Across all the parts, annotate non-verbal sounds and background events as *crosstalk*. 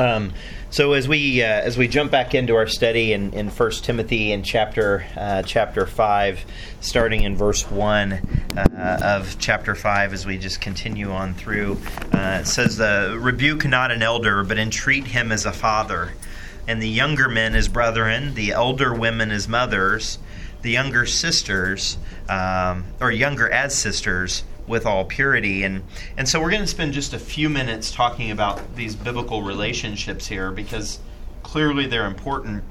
Um, so as we uh, as we jump back into our study in, in 1 Timothy in chapter uh, chapter five, starting in verse one uh, of chapter five, as we just continue on through, uh, it says, uh, "Rebuke not an elder, but entreat him as a father, and the younger men as brethren, the elder women as mothers, the younger sisters, um, or younger as sisters." With all purity. And, and so we're going to spend just a few minutes talking about these biblical relationships here because clearly they're important.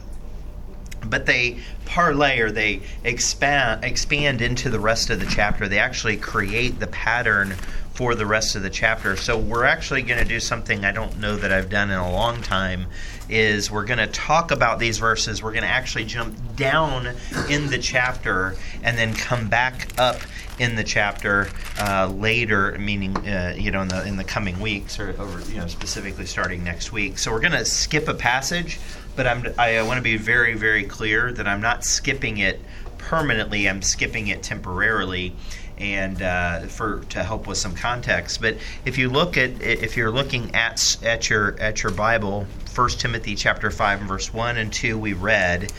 But they parlay or they expand expand into the rest of the chapter. They actually create the pattern for the rest of the chapter. So we're actually going to do something I don't know that I've done in a long time is we're going to talk about these verses. We're going to actually jump down in the chapter and then come back up in the chapter uh, later, meaning uh, you know in the in the coming weeks or, or you know specifically starting next week. So we're going to skip a passage, but I'm I want to be very very clear that I'm not skipping it permanently. I'm skipping it temporarily and uh, for to help with some context. But if you look at if you're looking at at your at your Bible, 1 Timothy chapter five verse one and two, we read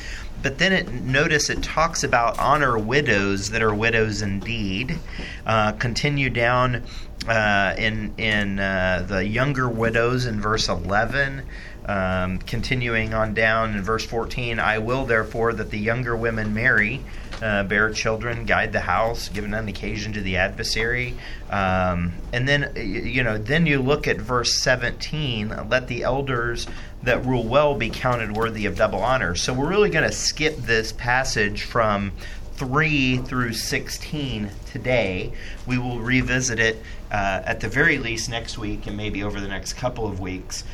but then it notice it talks about honor widows that are widows indeed. Uh, continue down uh, in in uh, the younger widows in verse eleven. Um, continuing on down in verse 14, I will therefore that the younger women marry, uh, bear children, guide the house, give an occasion to the adversary. Um, and then, you know, then you look at verse 17, let the elders that rule well be counted worthy of double honor. So we're really going to skip this passage from 3 through 16 today. We will revisit it uh, at the very least next week and maybe over the next couple of weeks.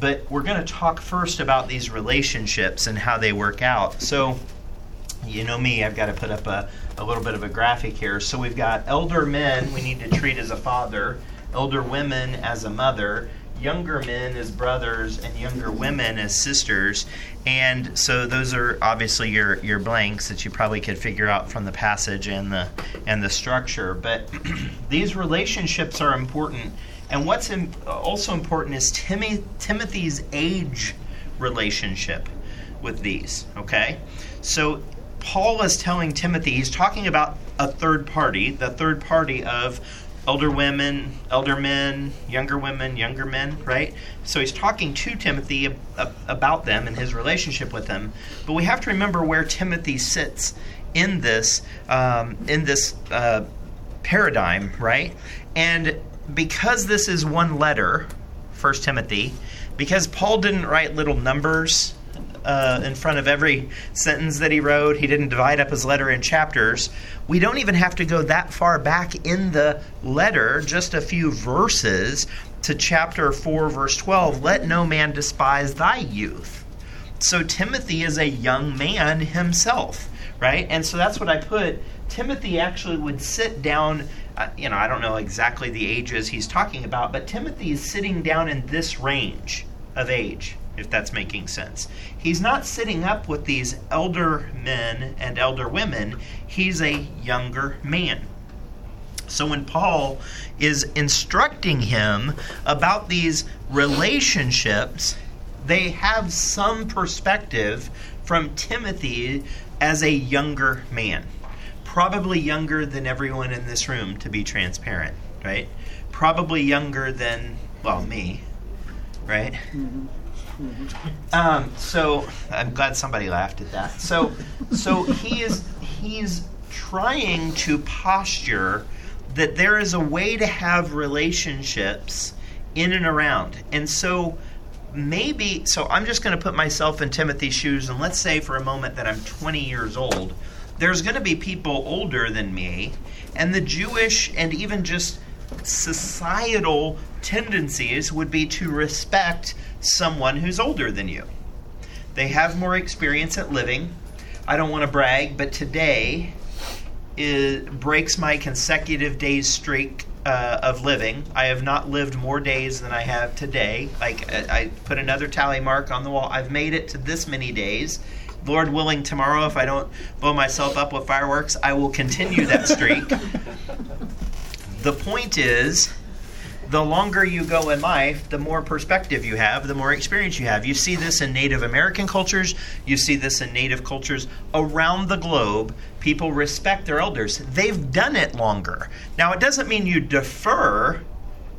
But we're going to talk first about these relationships and how they work out. So, you know me, I've got to put up a, a little bit of a graphic here. So we've got elder men we need to treat as a father, elder women as a mother, younger men as brothers and younger women as sisters. And so those are obviously your, your blanks that you probably could figure out from the passage and the and the structure. But *clears throat* these relationships are important. And what's also important is Timmy, Timothy's age relationship with these. Okay, so Paul is telling Timothy he's talking about a third party, the third party of elder women, elder men, younger women, younger men, right? So he's talking to Timothy about them and his relationship with them. But we have to remember where Timothy sits in this um, in this uh, paradigm, right? And because this is one letter, First Timothy, because Paul didn't write little numbers uh, in front of every sentence that he wrote. He didn't divide up his letter in chapters. We don't even have to go that far back in the letter, just a few verses to chapter 4, verse 12. Let no man despise thy youth. So Timothy is a young man himself, right? And so that's what I put. Timothy actually would sit down. Uh, you know, I don't know exactly the ages he's talking about, but Timothy is sitting down in this range of age if that's making sense. He's not sitting up with these elder men and elder women, he's a younger man. So when Paul is instructing him about these relationships, they have some perspective from Timothy as a younger man. Probably younger than everyone in this room, to be transparent, right? Probably younger than, well, me, right? Mm-hmm. Um, so I'm glad somebody laughed at that. So, so he is he's trying to posture that there is a way to have relationships in and around, and so maybe so I'm just going to put myself in Timothy's shoes, and let's say for a moment that I'm 20 years old. There's going to be people older than me, and the Jewish and even just societal tendencies would be to respect someone who's older than you. They have more experience at living. I don't want to brag, but today it breaks my consecutive days streak uh, of living. I have not lived more days than I have today. Like I, I put another tally mark on the wall. I've made it to this many days. Lord willing, tomorrow, if I don't blow myself up with fireworks, I will continue that streak. *laughs* the point is, the longer you go in life, the more perspective you have, the more experience you have. You see this in Native American cultures, you see this in Native cultures around the globe. People respect their elders. They've done it longer. Now, it doesn't mean you defer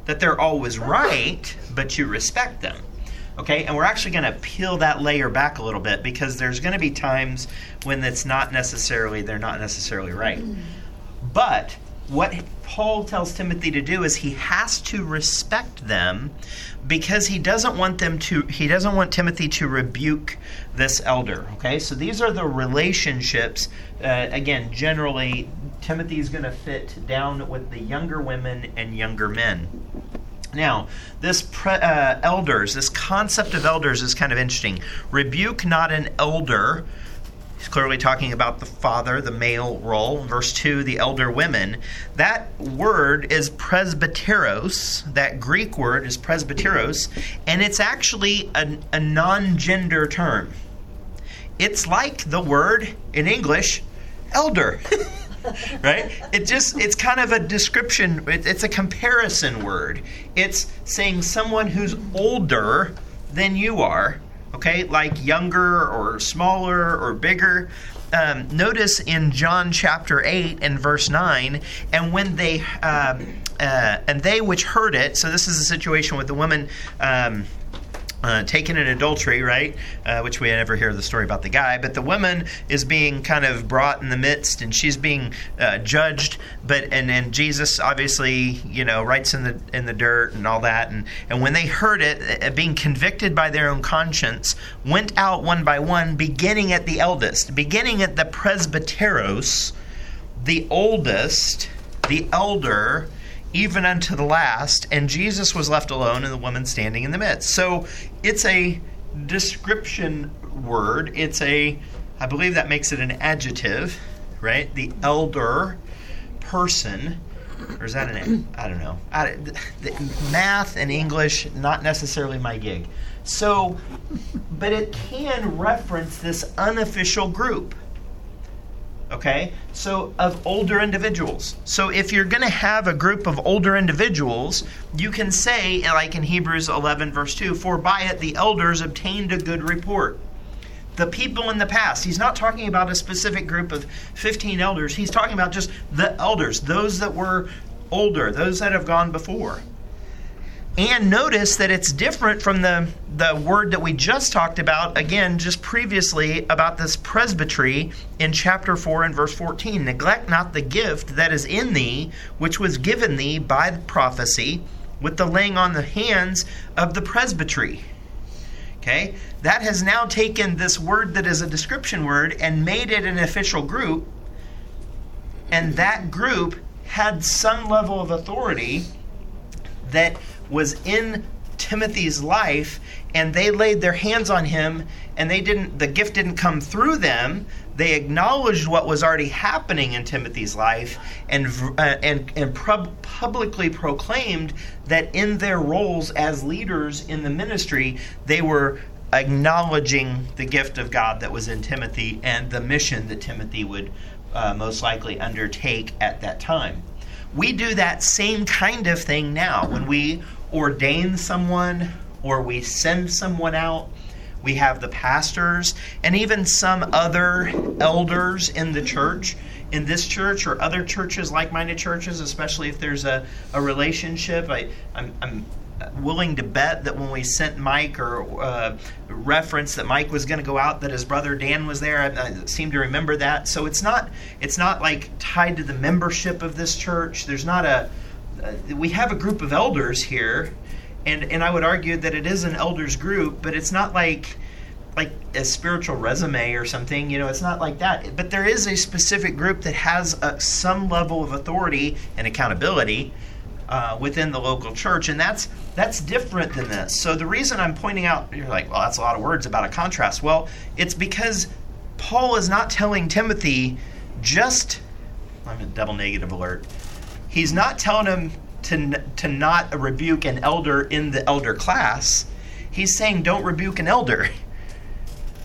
that they're always right, but you respect them. Okay, and we're actually going to peel that layer back a little bit because there's going to be times when it's not necessarily, they're not necessarily right. Mm. But what Paul tells Timothy to do is he has to respect them because he doesn't want them to he doesn't want Timothy to rebuke this elder okay so these are the relationships uh, again generally Timothy is going to fit down with the younger women and younger men now, this pre, uh, elders, this concept of elders is kind of interesting. Rebuke not an elder He's clearly talking about the father, the male role. Verse 2, the elder women. That word is presbyteros. That Greek word is presbyteros, and it's actually a, a non gender term. It's like the word in English, elder. *laughs* right? It just it's kind of a description. It, it's a comparison word. It's saying someone who's older than you are okay, like younger or smaller or bigger. Um, notice in John chapter 8 and verse 9, and when they, um, uh, and they which heard it, so this is a situation with the woman. Um, uh, taken in adultery, right? Uh, which we never hear the story about the guy, but the woman is being kind of brought in the midst, and she's being uh, judged. But and and Jesus obviously, you know, writes in the in the dirt and all that, and and when they heard it, uh, being convicted by their own conscience, went out one by one, beginning at the eldest, beginning at the presbyteros, the oldest, the elder even unto the last, and Jesus was left alone and the woman standing in the midst. So it's a description word. It's a, I believe that makes it an adjective, right? The elder person. Or is that an, I don't know. I, the, math and English, not necessarily my gig. So, but it can reference this unofficial group okay? So of older individuals. So if you're going to have a group of older individuals you can say like in hebrews 11 verse 2 for by it the elders obtained a good report. The people in the past he's not talking about a specific group of 15 elders he's talking about just the elders those that were older those that have gone before and notice that it's different from the, the word that we just talked about, again, just previously about this presbytery in chapter 4 and verse 14. Neglect not the gift that is in thee, which was given thee by the prophecy, with the laying on the hands of the presbytery. Okay? That has now taken this word that is a description word and made it an official group. And that group had some level of authority that was in Timothy's life and they laid their hands on him and they didn't the gift didn't come through them they acknowledged what was already happening in Timothy's life and uh, and and publicly proclaimed that in their roles as leaders in the ministry they were acknowledging the gift of God that was in Timothy and the mission that Timothy would uh, most likely undertake at that time. We do that same kind of thing now when we ordain someone or we send someone out. We have the pastors and even some other elders in the church, in this church or other churches, like minded churches, especially if there's a, a relationship. I, I'm, I'm willing to bet that when we sent Mike or uh, reference that Mike was going to go out, that his brother Dan was there. I, I, seem to remember that. So it's not it's not like tied to the membership of this church. There's not a uh, we have a group of elders here, and and I would argue that it is an elders group, but it's not like like a spiritual resume or something. You know, it's not like that. But there is a specific group that has a, some level of authority and accountability. Uh, within the local church, and that's that's different than this. So the reason I'm pointing out, you're like, well, that's a lot of words about a contrast. Well, it's because Paul is not telling Timothy just. I'm a double negative alert he's not telling him to, to not rebuke an elder in the elder class. He's saying don't rebuke an elder.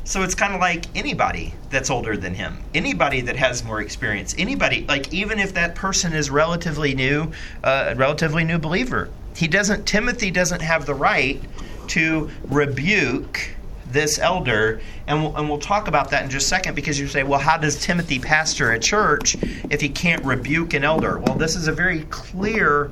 So it's kind of like anybody that's older than him, anybody that has more experience, anybody, like even if that person is relatively new, uh, a relatively new believer, he doesn't Timothy doesn't have the right to rebuke this elder and we'll, and we'll talk about that in just a second because you say well how does timothy pastor a church if he can't rebuke an elder? Well this is a very clear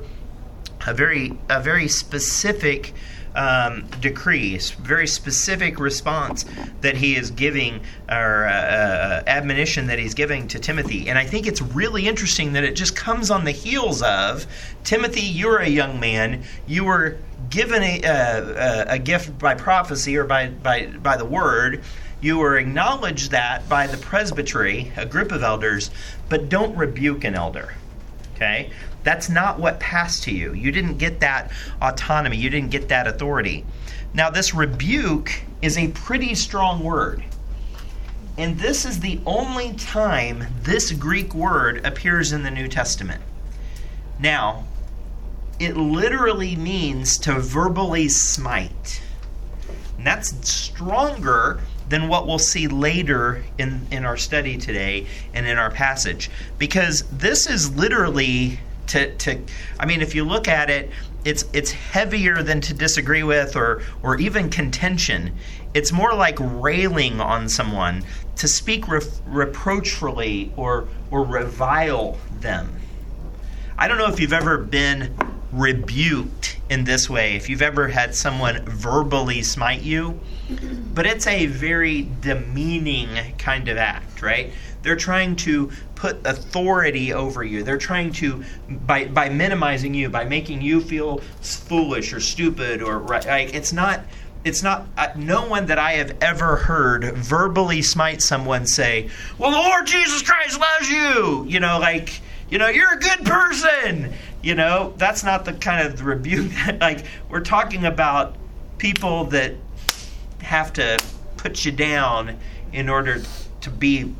a very a very specific um, very specific response that he is giving, or uh, uh, admonition that he's giving to Timothy. And I think it's really interesting that it just comes on the heels of Timothy, you're a young man, you were given a, uh, a gift by prophecy or by, by, by the word. You were acknowledged that by the presbytery, a group of elders, but don't rebuke an elder. Okay? That's not what passed to you. You didn't get that autonomy, you didn't get that authority. Now, this rebuke is a pretty strong word. And this is the only time this Greek word appears in the New Testament. Now, it literally means to verbally smite. And that's stronger than what we'll see later in, in our study today and in our passage. Because this is literally to, to I mean, if you look at it, it's it's heavier than to disagree with or or even contention. It's more like railing on someone to speak re- reproachfully or or revile them. I don't know if you've ever been rebuked in this way, if you've ever had someone verbally smite you, but it's a very demeaning kind of act, right? They're trying to put authority over you. They're trying to, by, by minimizing you, by making you feel foolish or stupid or right. Like, it's not. It's not. Uh, no one that I have ever heard verbally smite someone say, "Well, the Lord Jesus Christ loves you." You know, like you know, you're a good person. You know, that's not the kind of rebuke. *laughs* like we're talking about people that have to put you down in order to be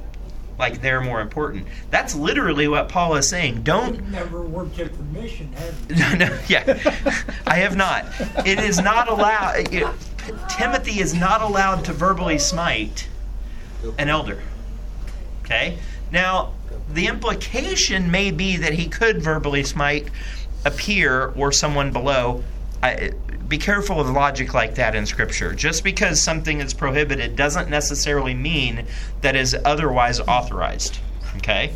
like they're more important. That's literally what Paul is saying. Don't You've never worked at the mission, have you? no, *laughs* no, yeah, I have not. It is not allowed. It, Timothy is not allowed to verbally smite an elder. Okay. Now, the implication may be that he could verbally smite a peer or someone below. I, be careful of logic like that in Scripture. Just because something is prohibited doesn't necessarily mean that is otherwise authorized. Okay?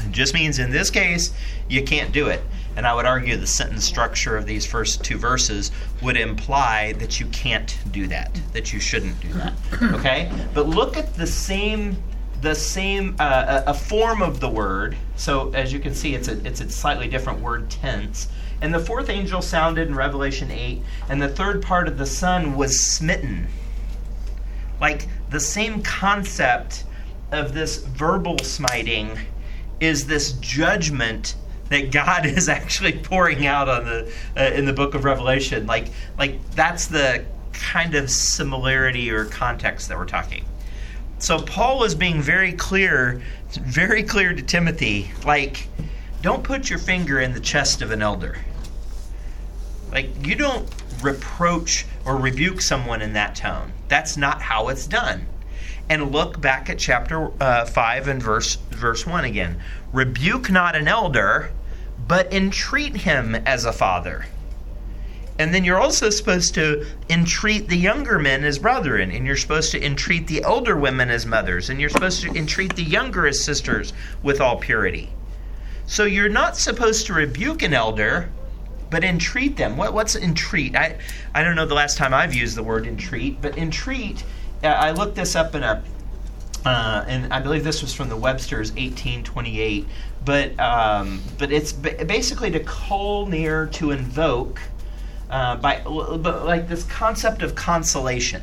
It just means in this case, you can't do it. And I would argue the sentence structure of these first two verses would imply that you can't do that, that you shouldn't do that. Okay? But look at the same the same uh, a form of the word. So as you can see, it's a it's a slightly different word tense. And the fourth angel sounded in Revelation 8, and the third part of the sun was smitten. Like the same concept of this verbal smiting is this judgment that God *laughs* is actually pouring out on the uh, in the book of Revelation. Like like that's the kind of similarity or context that we're talking. So Paul is being very clear, very clear to Timothy, like don't put your finger in the chest of an elder. Like, you don't reproach or rebuke someone in that tone. That's not how it's done. And look back at chapter uh, 5 and verse, verse 1 again. Rebuke not an elder, but entreat him as a father. And then you're also supposed to entreat the younger men as brethren, and you're supposed to entreat the older women as mothers, and you're supposed to entreat the younger as sisters with all purity. So you're not supposed to rebuke an elder, but entreat them. What, what's entreat? I, I don't know the last time I've used the word entreat, but entreat, uh, I looked this up in a, uh, and I believe this was from the Webster's 1828, but, um, but it's basically to call near, to invoke, uh, by, like this concept of consolation.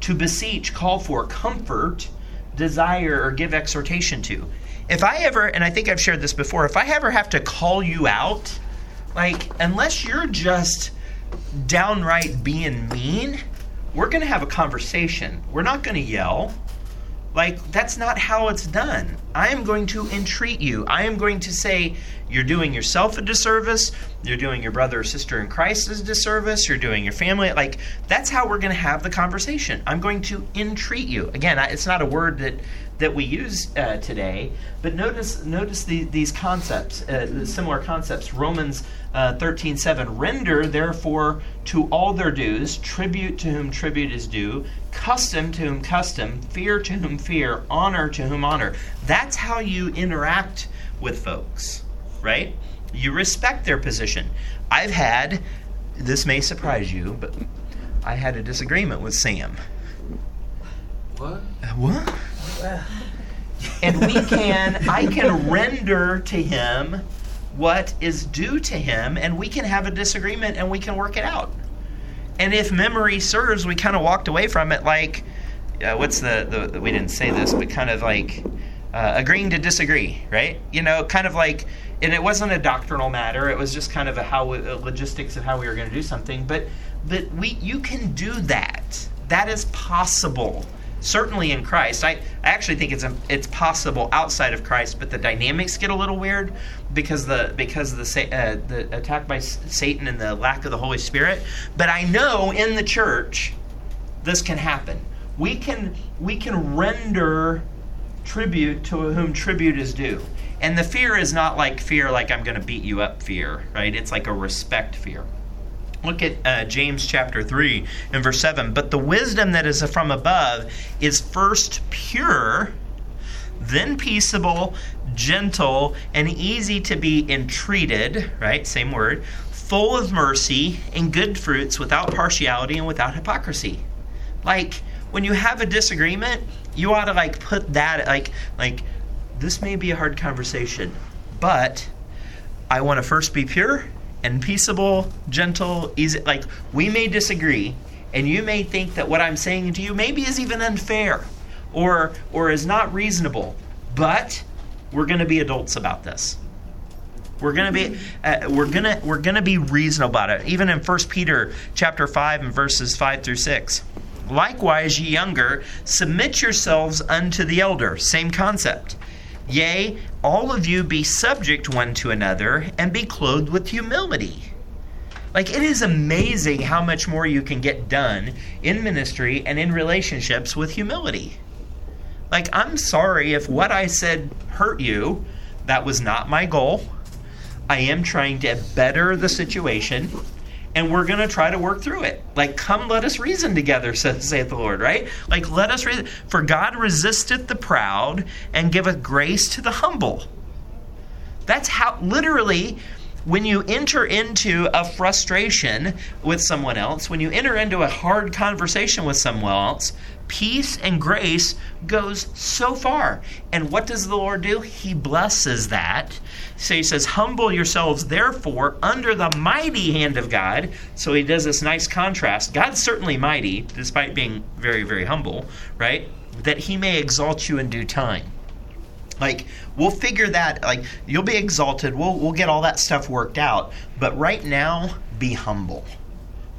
To beseech, call for, comfort, desire, or give exhortation to. If I ever, and I think I've shared this before, if I ever have to call you out, like, unless you're just downright being mean, we're going to have a conversation. We're not going to yell. Like, that's not how it's done. I am going to entreat you. I am going to say, you're doing yourself a disservice. You're doing your brother or sister in Christ a disservice. You're doing your family. Like, that's how we're going to have the conversation. I'm going to entreat you. Again, it's not a word that that we use uh, today. But notice notice the, these concepts, uh, similar concepts. Romans uh, 13, 7. Render therefore to all their dues, tribute to whom tribute is due, custom to whom custom, fear to whom fear, honor to whom honor. That's how you interact with folks, right? You respect their position. I've had, this may surprise you, but I had a disagreement with Sam. What? What? and we can, I can *laughs* render to him what is due to him, and we can have a disagreement and we can work it out. And if memory serves, we kind of walked away from it like, uh, what's the, the, we didn't say this, but kind of like uh, agreeing to disagree, right? You know, kind of like, and it wasn't a doctrinal matter. It was just kind of a how a logistics of how we were going to do something. But but we you can do that. That is possible certainly in Christ. I, I actually think it's it's possible outside of Christ, but the dynamics get a little weird because the because the uh, the attack by Satan and the lack of the Holy Spirit. But I know in the church this can happen. We can we can render tribute to whom tribute is due. And the fear is not like fear like I'm going to beat you up fear, right? It's like a respect fear. Look at uh, James chapter 3 and verse 7. But the wisdom that is from above is first pure, then peaceable, gentle, and easy to be entreated, right? Same word. Full of mercy and good fruits, without partiality and without hypocrisy. Like, when you have a disagreement, you ought to like put that like like this may be a hard conversation, but I want to first be pure and peaceable, gentle, easy. Like, we may disagree, and you may think that what I'm saying to you maybe is even unfair or, or is not reasonable, but we're going to be adults about this. We're gonna be uh, we're gonna we're gonna be reasonable about it. Even in 1 Peter chapter five and verses five through six. Likewise, ye younger, submit yourselves unto the elder. Same concept. Yea, all of you be subject one to another, and be clothed with humility. Like, it is amazing how much more you can get done in ministry and in relationships with humility. Like, I'm sorry if what I said hurt you. That was not my goal. I am trying to better the situation and we're going to try to work through it. Like, come, let us reason together, says, saith the Lord, right? Like, let us reason. For God resisteth the proud and giveth grace to the humble. That's how, literally, when you enter into a frustration with someone else, when you enter into a hard conversation with someone else, peace and grace goes so far. And what does the Lord do? He blesses that. So he says, Humble yourselves, therefore, under the mighty hand of God. So he does this nice contrast. God's certainly mighty, despite being very, very humble, right? That he may exalt you in due time. Like we'll figure that like you'll be exalted. We'll we'll get all that stuff worked out. But right now, be humble.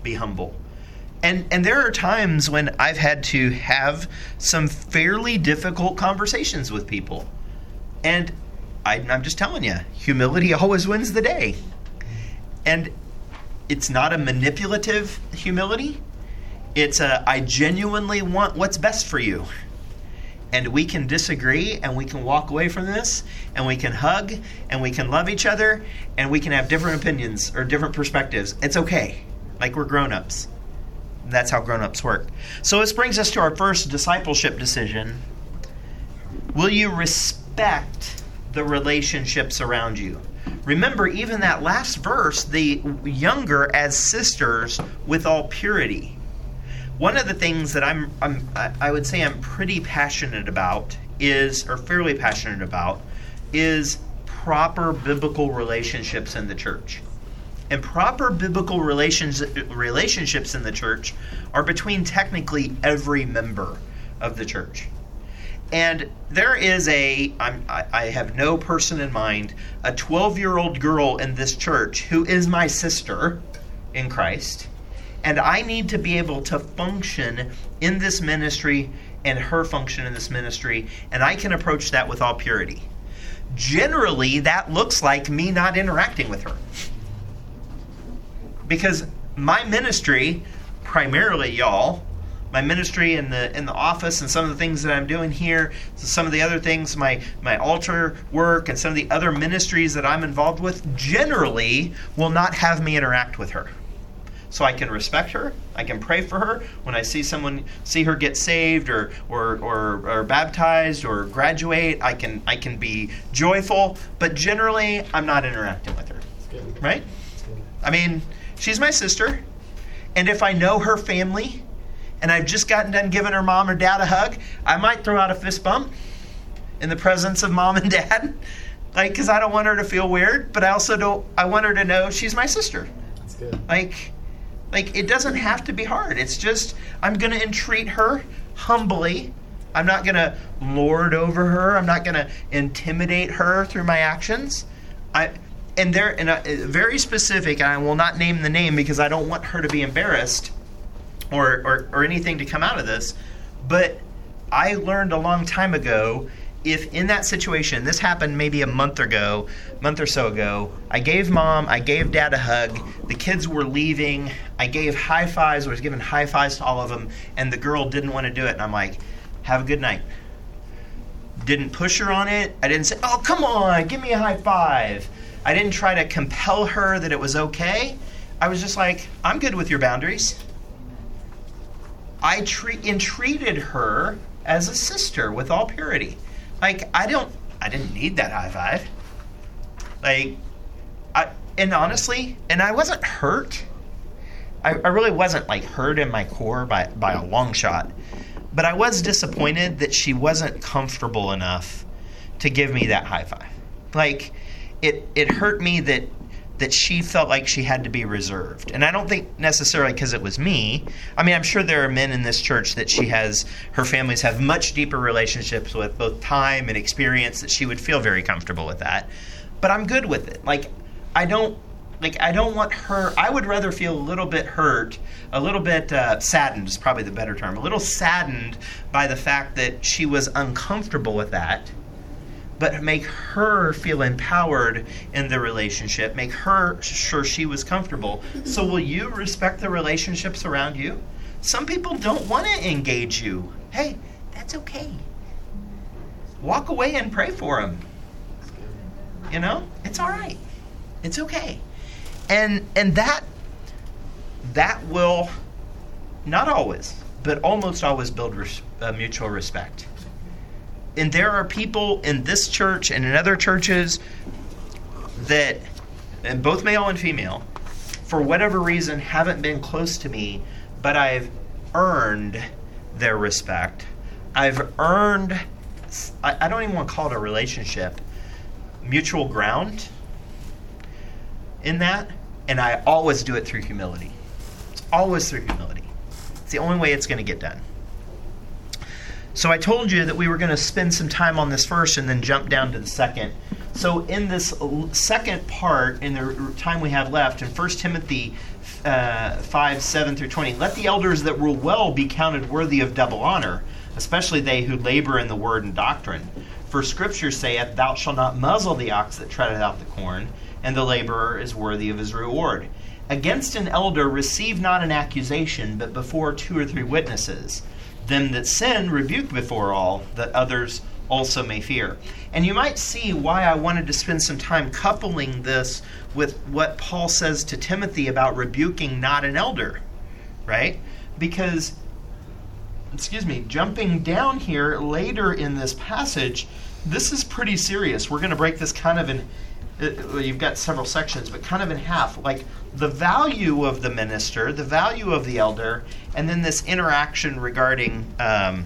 Be humble and and there are times when I've had to have some fairly difficult conversations with people, and I, I'm just telling you, humility always wins the day, and it's not a manipulative humility. It's a I genuinely want what's best for you. And we can disagree and we can walk away from this and we can hug and we can love each other and we can have different opinions or different perspectives. It's okay. Like we're grown ups. That's how grown ups work. So this brings us to our first discipleship decision. Will you respect the relationships around you? Remember, even that last verse, the younger as sisters with all purity. One of the things that I'm, I'm I would say I'm pretty passionate about is, or fairly passionate about, is proper biblical relationships in the church and proper biblical relations, relationships in the church are between technically every member of the church. And there is a, I have no person in mind, a 12 year old girl in this church who is my sister in Christ. And I need to be able to function in this ministry and her function in this ministry, and I can approach that with all purity. Generally, that looks like me not interacting with her. Because my ministry, primarily y'all, my ministry in the in the office and some of the things that I'm doing here, some of the other things, my my altar work and some of the other ministries that I'm involved with, generally will not have me interact with her. So I can respect her, I can pray for her when I see someone see her get saved or or, or, or baptized or graduate, I can I can be joyful, but generally I'm not interacting with her. Right? I mean, she's my sister, and if I know her family, and I've just gotten done giving her mom or dad a hug, I might throw out a fist bump in the presence of mom and *laughs* dad, like because I don't want her to feel weird, but I also don't. I want her to know she's my sister. That's good. Like, like it doesn't have to be hard. It's just I'm gonna entreat her humbly. I'm not gonna lord over her. I'm not gonna intimidate her through my actions. I and they're uh, very specific. And I will not name the name because I don't want her to be embarrassed or, or, or anything to come out of this. But I learned a long time ago if in that situation, this happened maybe a month ago, month or so ago, I gave mom, I gave dad a hug, the kids were leaving, I gave high fives, I was giving high fives to all of them, and the girl didn't want to do it, and I'm like, have a good night. Didn't push her on it. I didn't say, oh, come on, give me a high five. I didn't try to compel her that it was okay. I was just like, I'm good with your boundaries. I treat entreated her as a sister with all purity. Like I don't I didn't need that high five. Like I and honestly, and I wasn't hurt. I, I really wasn't like hurt in my core by by a long shot. But I was disappointed that she wasn't comfortable enough to give me that high five. Like it it hurt me that that she felt like she had to be reserved. And I don't think necessarily because it was me. I mean, I'm sure there are men in this church that she has, her families have much deeper relationships with, both time and experience, that she would feel very comfortable with that. But I'm good with it. Like, I don't. Like I don't want her. I would rather feel a little bit hurt, a little bit uh, saddened is probably the better term. A little saddened by the fact that she was uncomfortable with that, but make her feel empowered in the relationship, make her sure she was comfortable. So, will you respect the relationships around you? Some people don't want to engage you. Hey, that's okay. Walk away and pray for them. You know, it's all right. It's okay. And and that that will not always, but almost always build res- uh, mutual respect and there are people in this church and in other churches that, and both male and female, for whatever reason, haven't been close to me, but I've earned their respect. I've earned, I, I don't even want to call it a relationship, mutual ground in that, and I always do it through humility. It's always through humility. It's the only way it's going to get done. So I told you that we were going to spend some time on this first and then jump down to the second. So in this second part, in the time we have left, in 1 Timothy uh, 5, 7 through 20, let the elders that rule well be counted worthy of double honor, especially they who labor in the word and doctrine. For Scripture saith, Thou shalt not muzzle the ox that treadeth out the corn, and the laborer is worthy of his reward. Against an elder receive not an accusation, but before two or three witnesses them that sin rebuke before all, that others also may fear. And you might see why I wanted to spend some time coupling this with what Paul says to Timothy about rebuking not an elder, right? Because, excuse me, jumping down here later in this passage, this is pretty serious. We're going to break this kind of in uh, you've got several sections, but kind of in half. Like the value of the minister, the value of the elder, and then this interaction regarding um,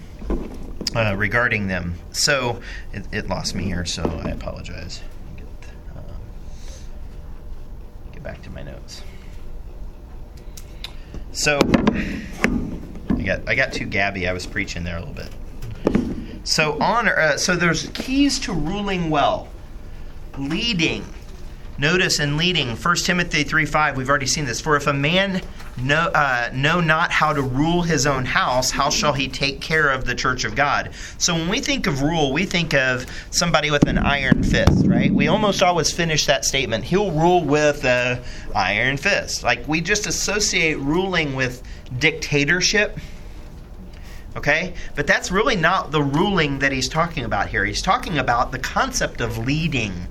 uh, regarding them. So it, it, lost me here, so I apologize. Get, um, get back to my notes. So I got I got too gabby. I was preaching there a little bit. So honor. Uh, so there's keys to ruling well leading. Notice in leading, 1 Timothy 3 5, we've already seen this. For if a man know, uh, know not how to rule his own house, how shall he take care of the church of God? So when we think of rule, we think of somebody with an iron fist, right? We almost always finish that statement. He'll rule with an iron fist. Like we just associate ruling with dictatorship. Okay? But that's really not the ruling that he's talking about here. He's talking about the concept of leading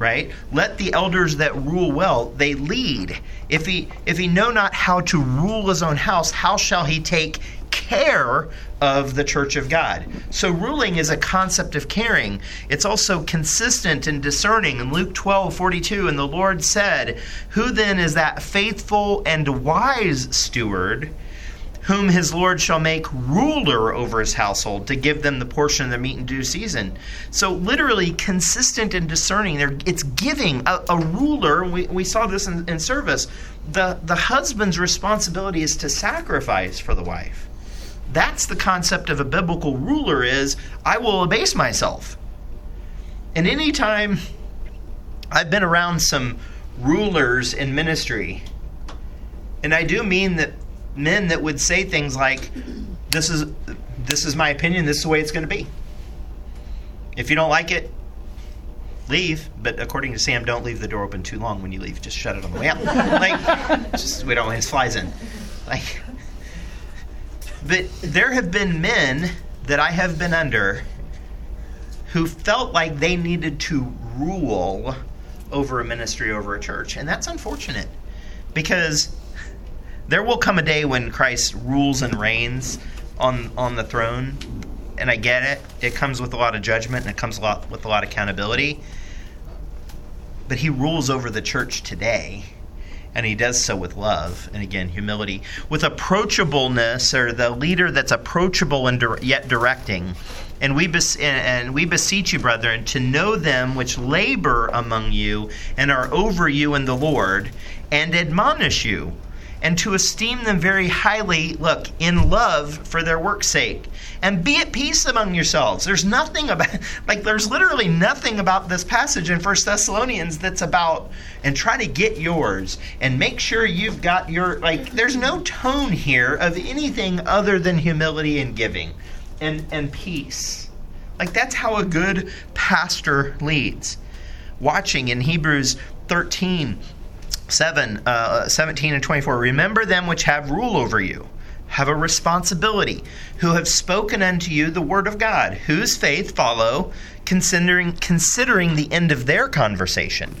right? Let the elders that rule well, they lead. If he if he know not how to rule his own house, how shall he take care of the church of God? So ruling is a concept of caring. It's also consistent and discerning. In Luke 12, 42, and the Lord said, Who then is that faithful and wise steward? Whom his Lord shall make ruler over his household to give them the portion of the meat in due season. So, literally, consistent and discerning. It's giving a, a ruler. We, we saw this in, in service. The, the husband's responsibility is to sacrifice for the wife. That's the concept of a biblical ruler is I will abase myself. And anytime I've been around some rulers in ministry, and I do mean that men that would say things like, "This is this is my opinion. This is the way it's going to be. If you don't like it, leave." But according to Sam, don't leave the door open too long when you leave. Just shut it on the way out. *laughs* like, just we don't want his flies in. Like, but there have been men that I have been under who felt like they needed to rule over a ministry, over a church, and that's unfortunate because there will come a day when Christ rules and reigns on on the throne, and I get it. It comes with a lot of judgment and it comes a lot with a lot of accountability. But he rules over the church today, and he does so with love and again humility, with approachableness, or the leader that's approachable and yet directing. And we, bes- and we beseech you, brethren, to know them which labor among you and are over you in the Lord, and admonish you and to esteem them very highly, look, in love for their work's sake. And be at peace among yourselves. There's nothing *laughs* about, like, there's literally nothing about this passage in First Thessalonians that's about, and try to get yours and make sure you've got your, like, there's no tone here of anything other than humility and giving and, and peace. Like, that's how a good pastor leads. Watching in Hebrews 13, 7, uh, 17 and 24. Remember them which have rule over you, have a responsibility, who have spoken unto you the word of God, whose faith follow, considering, considering the end of their conversation.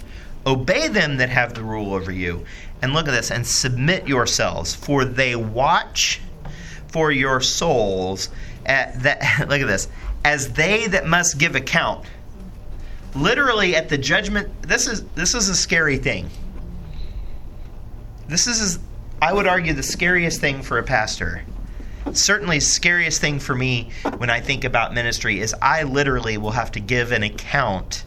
Obey them that have the rule over you. And look at this, and submit yourselves, for they watch for your souls. At that, *laughs* look at this, as they that must give account. Literally at the judgment, this is this is a scary thing this is, I would argue, the scariest thing for a pastor. Certainly, scariest thing for me when I think about ministry is I literally will have to give an account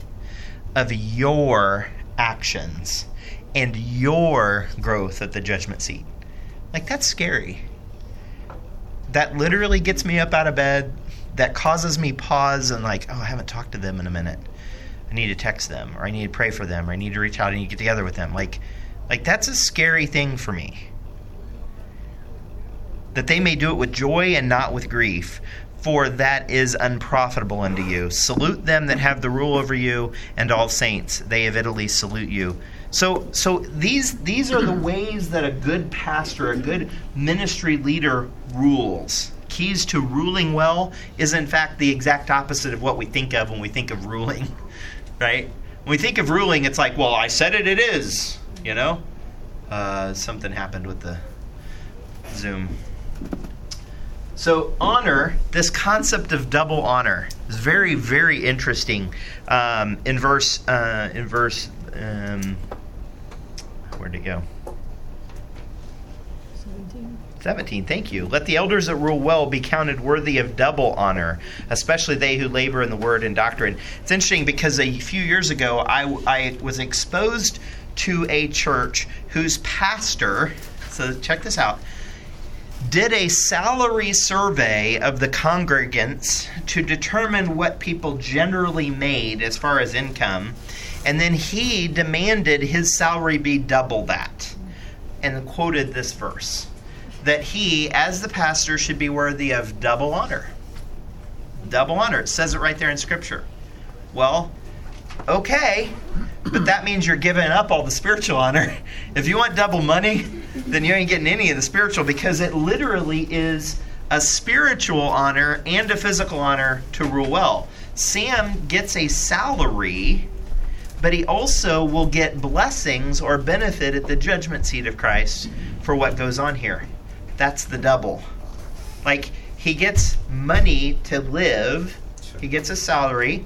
of your actions and your growth at the judgment seat. Like, that's scary. That literally gets me up out of bed. That causes me pause and, like, oh, I haven't talked to them in a minute. I need to text them, or I need to pray for them, or I need to reach out and get together with them. Like, like, that's a scary thing for me. That they may do it with joy and not with grief, for that is unprofitable unto you. Salute them that have the rule over you, and all saints. They of Italy salute you. So, so these these are the ways that a good pastor, a good ministry leader rules. Keys to ruling well is in fact the exact opposite of what we think of when we think of ruling, *laughs* right? When we think of ruling, it's like, well, I said it, it is you know? Uh, something happened with the Zoom. So, honor, this concept of double honor is very, very interesting. Um, in verse, uh, in verse, um, where'd it go? 17. 17. Thank you. Let the elders that rule well be counted worthy of double honor, especially they who labor in the word and doctrine. It's interesting because a few years ago I, I was exposed to a church whose pastor, so check this out, did a salary survey of the congregants to determine what people generally made as far as income, and then he demanded his salary be double that. and quoted this verse that he, as the pastor, should be worthy of double honor. Double honor. It says it right there in Scripture. Well, okay, but that means you're giving up all the spiritual honor. *laughs* If you want double money, then you ain't getting any of the spiritual because it literally is a spiritual honor and a physical honor to rule well. Sam gets a salary, but he also will get blessings or benefit at the judgment seat of Christ for what goes on here. That's the double. Like, he gets money to live, he gets a salary,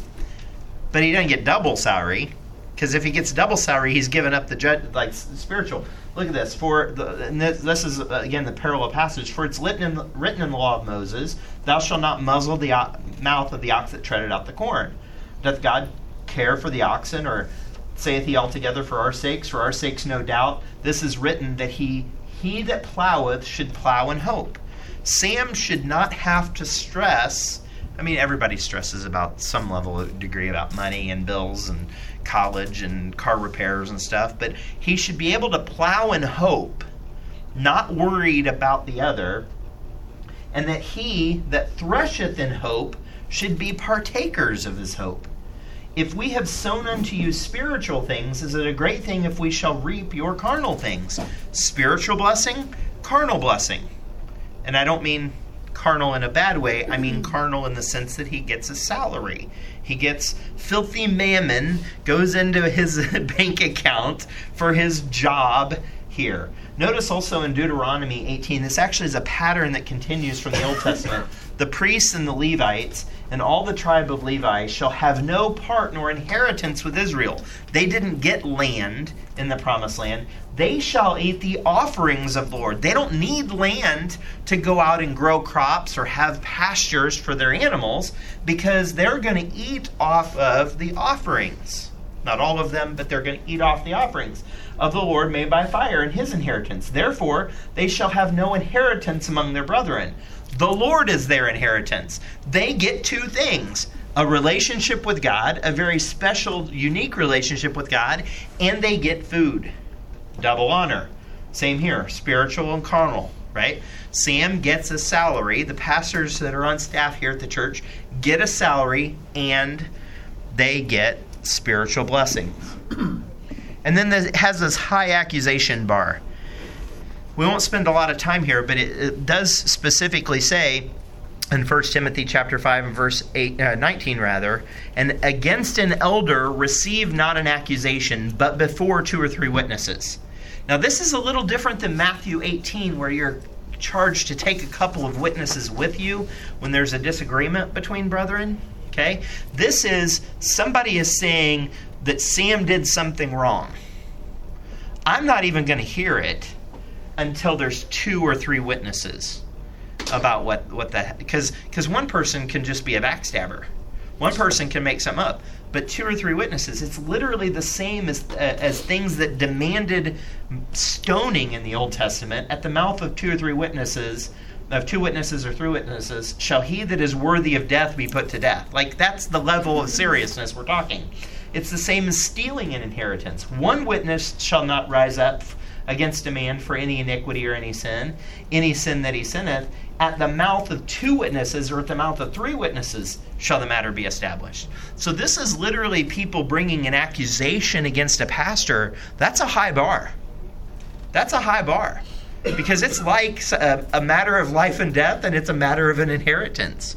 but he doesn't get double salary. Because if he gets double salary, he's given up the judge, like spiritual. Look at this. For the, this, this is uh, again the parallel passage. For it's written in, the, written in the law of Moses, "Thou shalt not muzzle the mouth of the ox that treaded out the corn." Doth God care for the oxen, or saith He altogether for our sakes? For our sakes, no doubt. This is written that he he that ploweth should plow in hope. Sam should not have to stress. I mean, everybody stresses about some level of degree about money and bills and college and car repairs and stuff, but he should be able to plow in hope, not worried about the other, and that he that thresheth in hope should be partakers of his hope. If we have sown unto you spiritual things, is it a great thing if we shall reap your carnal things? Spiritual blessing, carnal blessing. And I don't mean carnal in a bad way, I mean mm-hmm. carnal in the sense that he gets a salary. He gets filthy mammon, goes into his *laughs* bank account for his job here. Notice also in Deuteronomy 18, this actually is a pattern that continues from the Old Testament. The priests and the Levites and all the tribe of Levi shall have no part nor inheritance with Israel. They didn't get land in the promised land. They shall eat the offerings of the Lord. They don't need land to go out and grow crops or have pastures for their animals because they're going to eat off of the offerings. Not all of them, but they're going to eat off the offerings of the Lord made by fire in his inheritance. Therefore, they shall have no inheritance among their brethren. The Lord is their inheritance. They get two things a relationship with God, a very special, unique relationship with God, and they get food. Double honor. Same here, spiritual and carnal, right? Sam gets a salary. The pastors that are on staff here at the church get a salary and they get spiritual blessings. and then it has this high accusation bar we won't spend a lot of time here, but it, it does specifically say in 1 Timothy chapter 5 and verse 8, uh, 19 rather, and against an elder receive not an accusation, but before two or three witnesses. Now this is a little different than Matthew 18 where you're charged to take a couple of witnesses with you when there's a disagreement between brethren. Okay? This is somebody is saying that Sam did something wrong. I'm not even going to hear it until there's two or three witnesses about what what that because because one person can just be a backstabber, one person can make something up, but two or three witnesses. It's literally the same as uh, as things that demanded stoning in the Old Testament at the mouth of two or three witnesses. Of two witnesses or three witnesses, shall he that is worthy of death be put to death? Like that's the level of seriousness we're talking. It's the same as stealing an inheritance. One witness shall not rise up against a man for any iniquity or any sin, any sin that he sinneth, at the mouth of two witnesses or at the mouth of three witnesses shall the matter be established. So this is literally people bringing an accusation against a pastor. That's a high bar. That's a high bar. Because it's like a, uh, a matter of life and death, and it's a matter of an inheritance.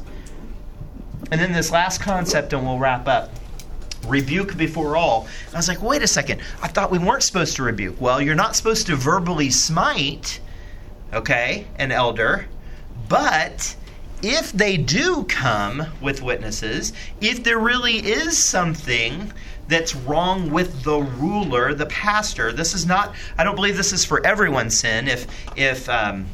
And then this last concept, and we'll wrap up rebuke before all. And I was like, wait a second. I thought we weren't supposed to rebuke. Well, you're not supposed to verbally smite, okay, an elder, but if they do come with witnesses, if there really is something that's wrong with the ruler, the pastor, this is not, I don't believe this is for everyone's sin. If, if, um,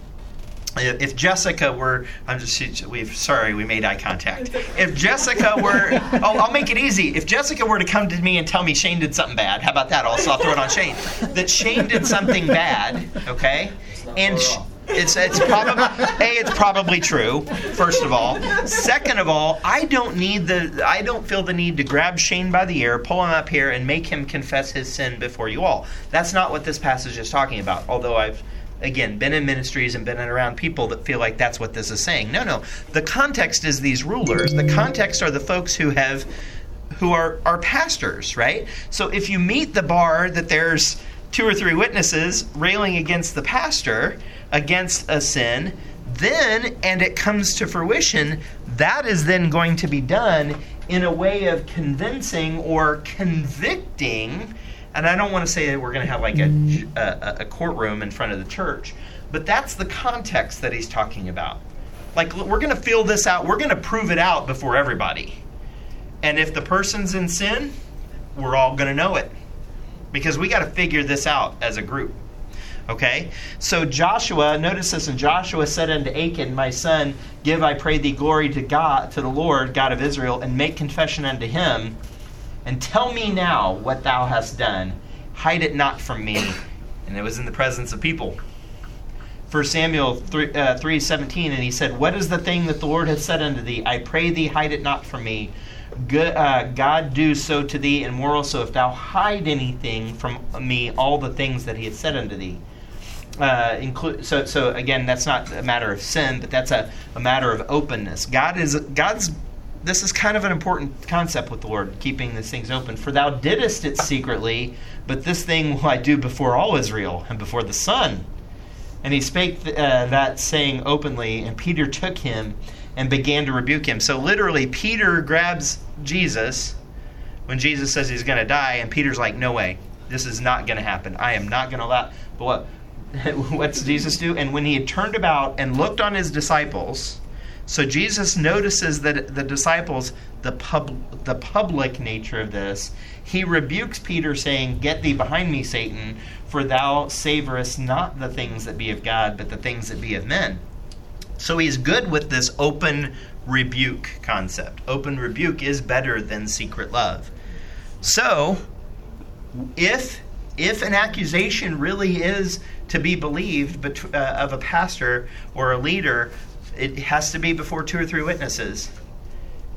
if Jessica were, I'm just, we've, sorry, we made eye contact. If Jessica were, oh, I'll make it easy. If Jessica were to come to me and tell me Shane did something bad, how about that? Also, I'll throw it on Shane. That Shane did something bad, okay? And, It's it's probably a it's probably true. First of all, second of all, I don't need the I don't feel the need to grab Shane by the ear, pull him up here, and make him confess his sin before you all. That's not what this passage is talking about. Although I've again been in ministries and been around people that feel like that's what this is saying. No, no. The context is these rulers. The context are the folks who have who are are pastors, right? So if you meet the bar that there's two or three witnesses railing against the pastor against a sin, then and it comes to fruition, that is then going to be done in a way of convincing or convicting and I don't want to say that we're going to have like a, a, a, courtroom in front of the church, but that's the context that he's talking about. Like, we're going to feel this out, we're going to prove it out before everybody. And if the person's in sin, we're all going to know it because we got to figure this out as a group. Okay? So Joshua, notice this, and Joshua said unto Achan, My son, give, I pray thee, glory to God, to the Lord, God of Israel, and make confession unto him and tell me now what thou hast done. Hide it not from me. And it was in the presence of people. 1 Samuel 3, uh, 3 17, and he said, What is the thing that the Lord hath said unto thee? I pray thee, hide it not from me. Good, uh, God do so to thee, and more also if thou hide anything from me, all the things that he hath said unto thee. Uh, include so so again that's not a matter of sin but that's a, a matter of openness god is god's this is kind of an important concept with the Lord, keeping these things open. For thou didst it secretly, but this thing will I do before all Israel and before the sun. And he spake th- uh, that saying openly, and Peter took him and began to rebuke him. So literally, Peter grabs Jesus when Jesus says he's going to die, and Peter's like, "No way, this is not going to happen. I am not going to allow." But what? *laughs* What's Jesus do? And when he had turned about and looked on his disciples so Jesus notices that the disciples, the pub, the public nature of this, he rebukes Peter, saying, "Get thee behind me, Satan, for thou savorest not the things that be of God, but the things that be of men." So he's good with this open rebuke concept. Open rebuke is better than secret love. So, if if an accusation really is to be believed bet- uh, of a pastor or a leader it has to be before two or three witnesses.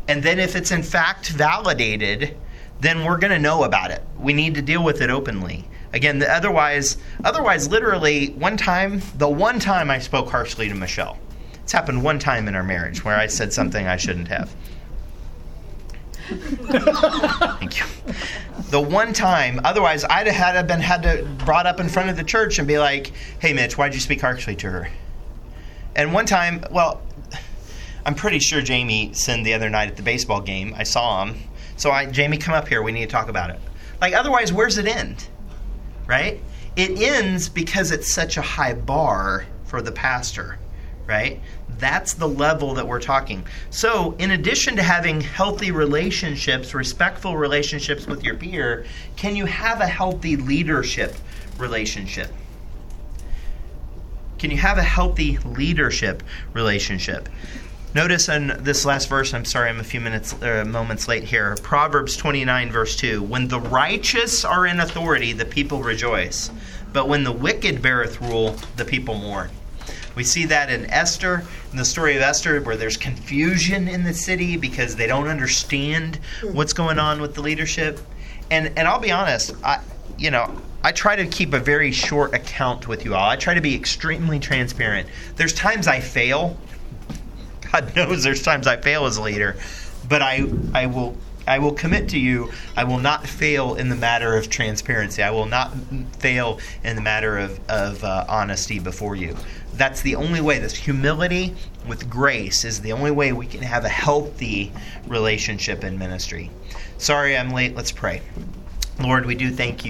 And then if it's in fact validated, then we're going to know about it. We need to deal with it openly. Again, the, otherwise, otherwise, literally, one time, the one time I spoke harshly to Michelle, it's happened one time in our marriage where I said something I shouldn't have. Thank you. The one time, otherwise, I'd have had been had to brought up in front of the church and be like, "Hey, Mitch, why'd you speak harshly to her?" And one time, well, I'm pretty sure Jamie sinned the other night at the baseball game. I saw him. So I, Jamie, come up here. We need to talk about it. Like, otherwise, where's it end? Right? It ends because it's such a high bar for the pastor, right? That's the level that we're talking. So, in addition to having healthy relationships, respectful relationships with your peer, can you have a healthy leadership relationship? Can you have a healthy leadership relationship? Notice in this last verse, I'm sorry, I'm a few minutes, uh, moments late here. Proverbs 29, verse 2. When the righteous are in authority, the people rejoice. But when the wicked beareth rule, the people mourn. We see that in Esther, in the story of Esther, where there's confusion in the city because they don't understand what's going on with the leadership. And and I'll be honest, I you know, I try to keep a very short account with you all. I try to be extremely transparent. There's times I fail. God *laughs* knows there's times I fail as a leader, but I I will I will commit to you I will not fail in the matter of transparency. I will not fail in the matter of of uh, honesty before you. That's the only way. This humility with grace is the only way we can have a healthy relationship in ministry. Sorry I'm late. Let's pray. Lord, we do thank you.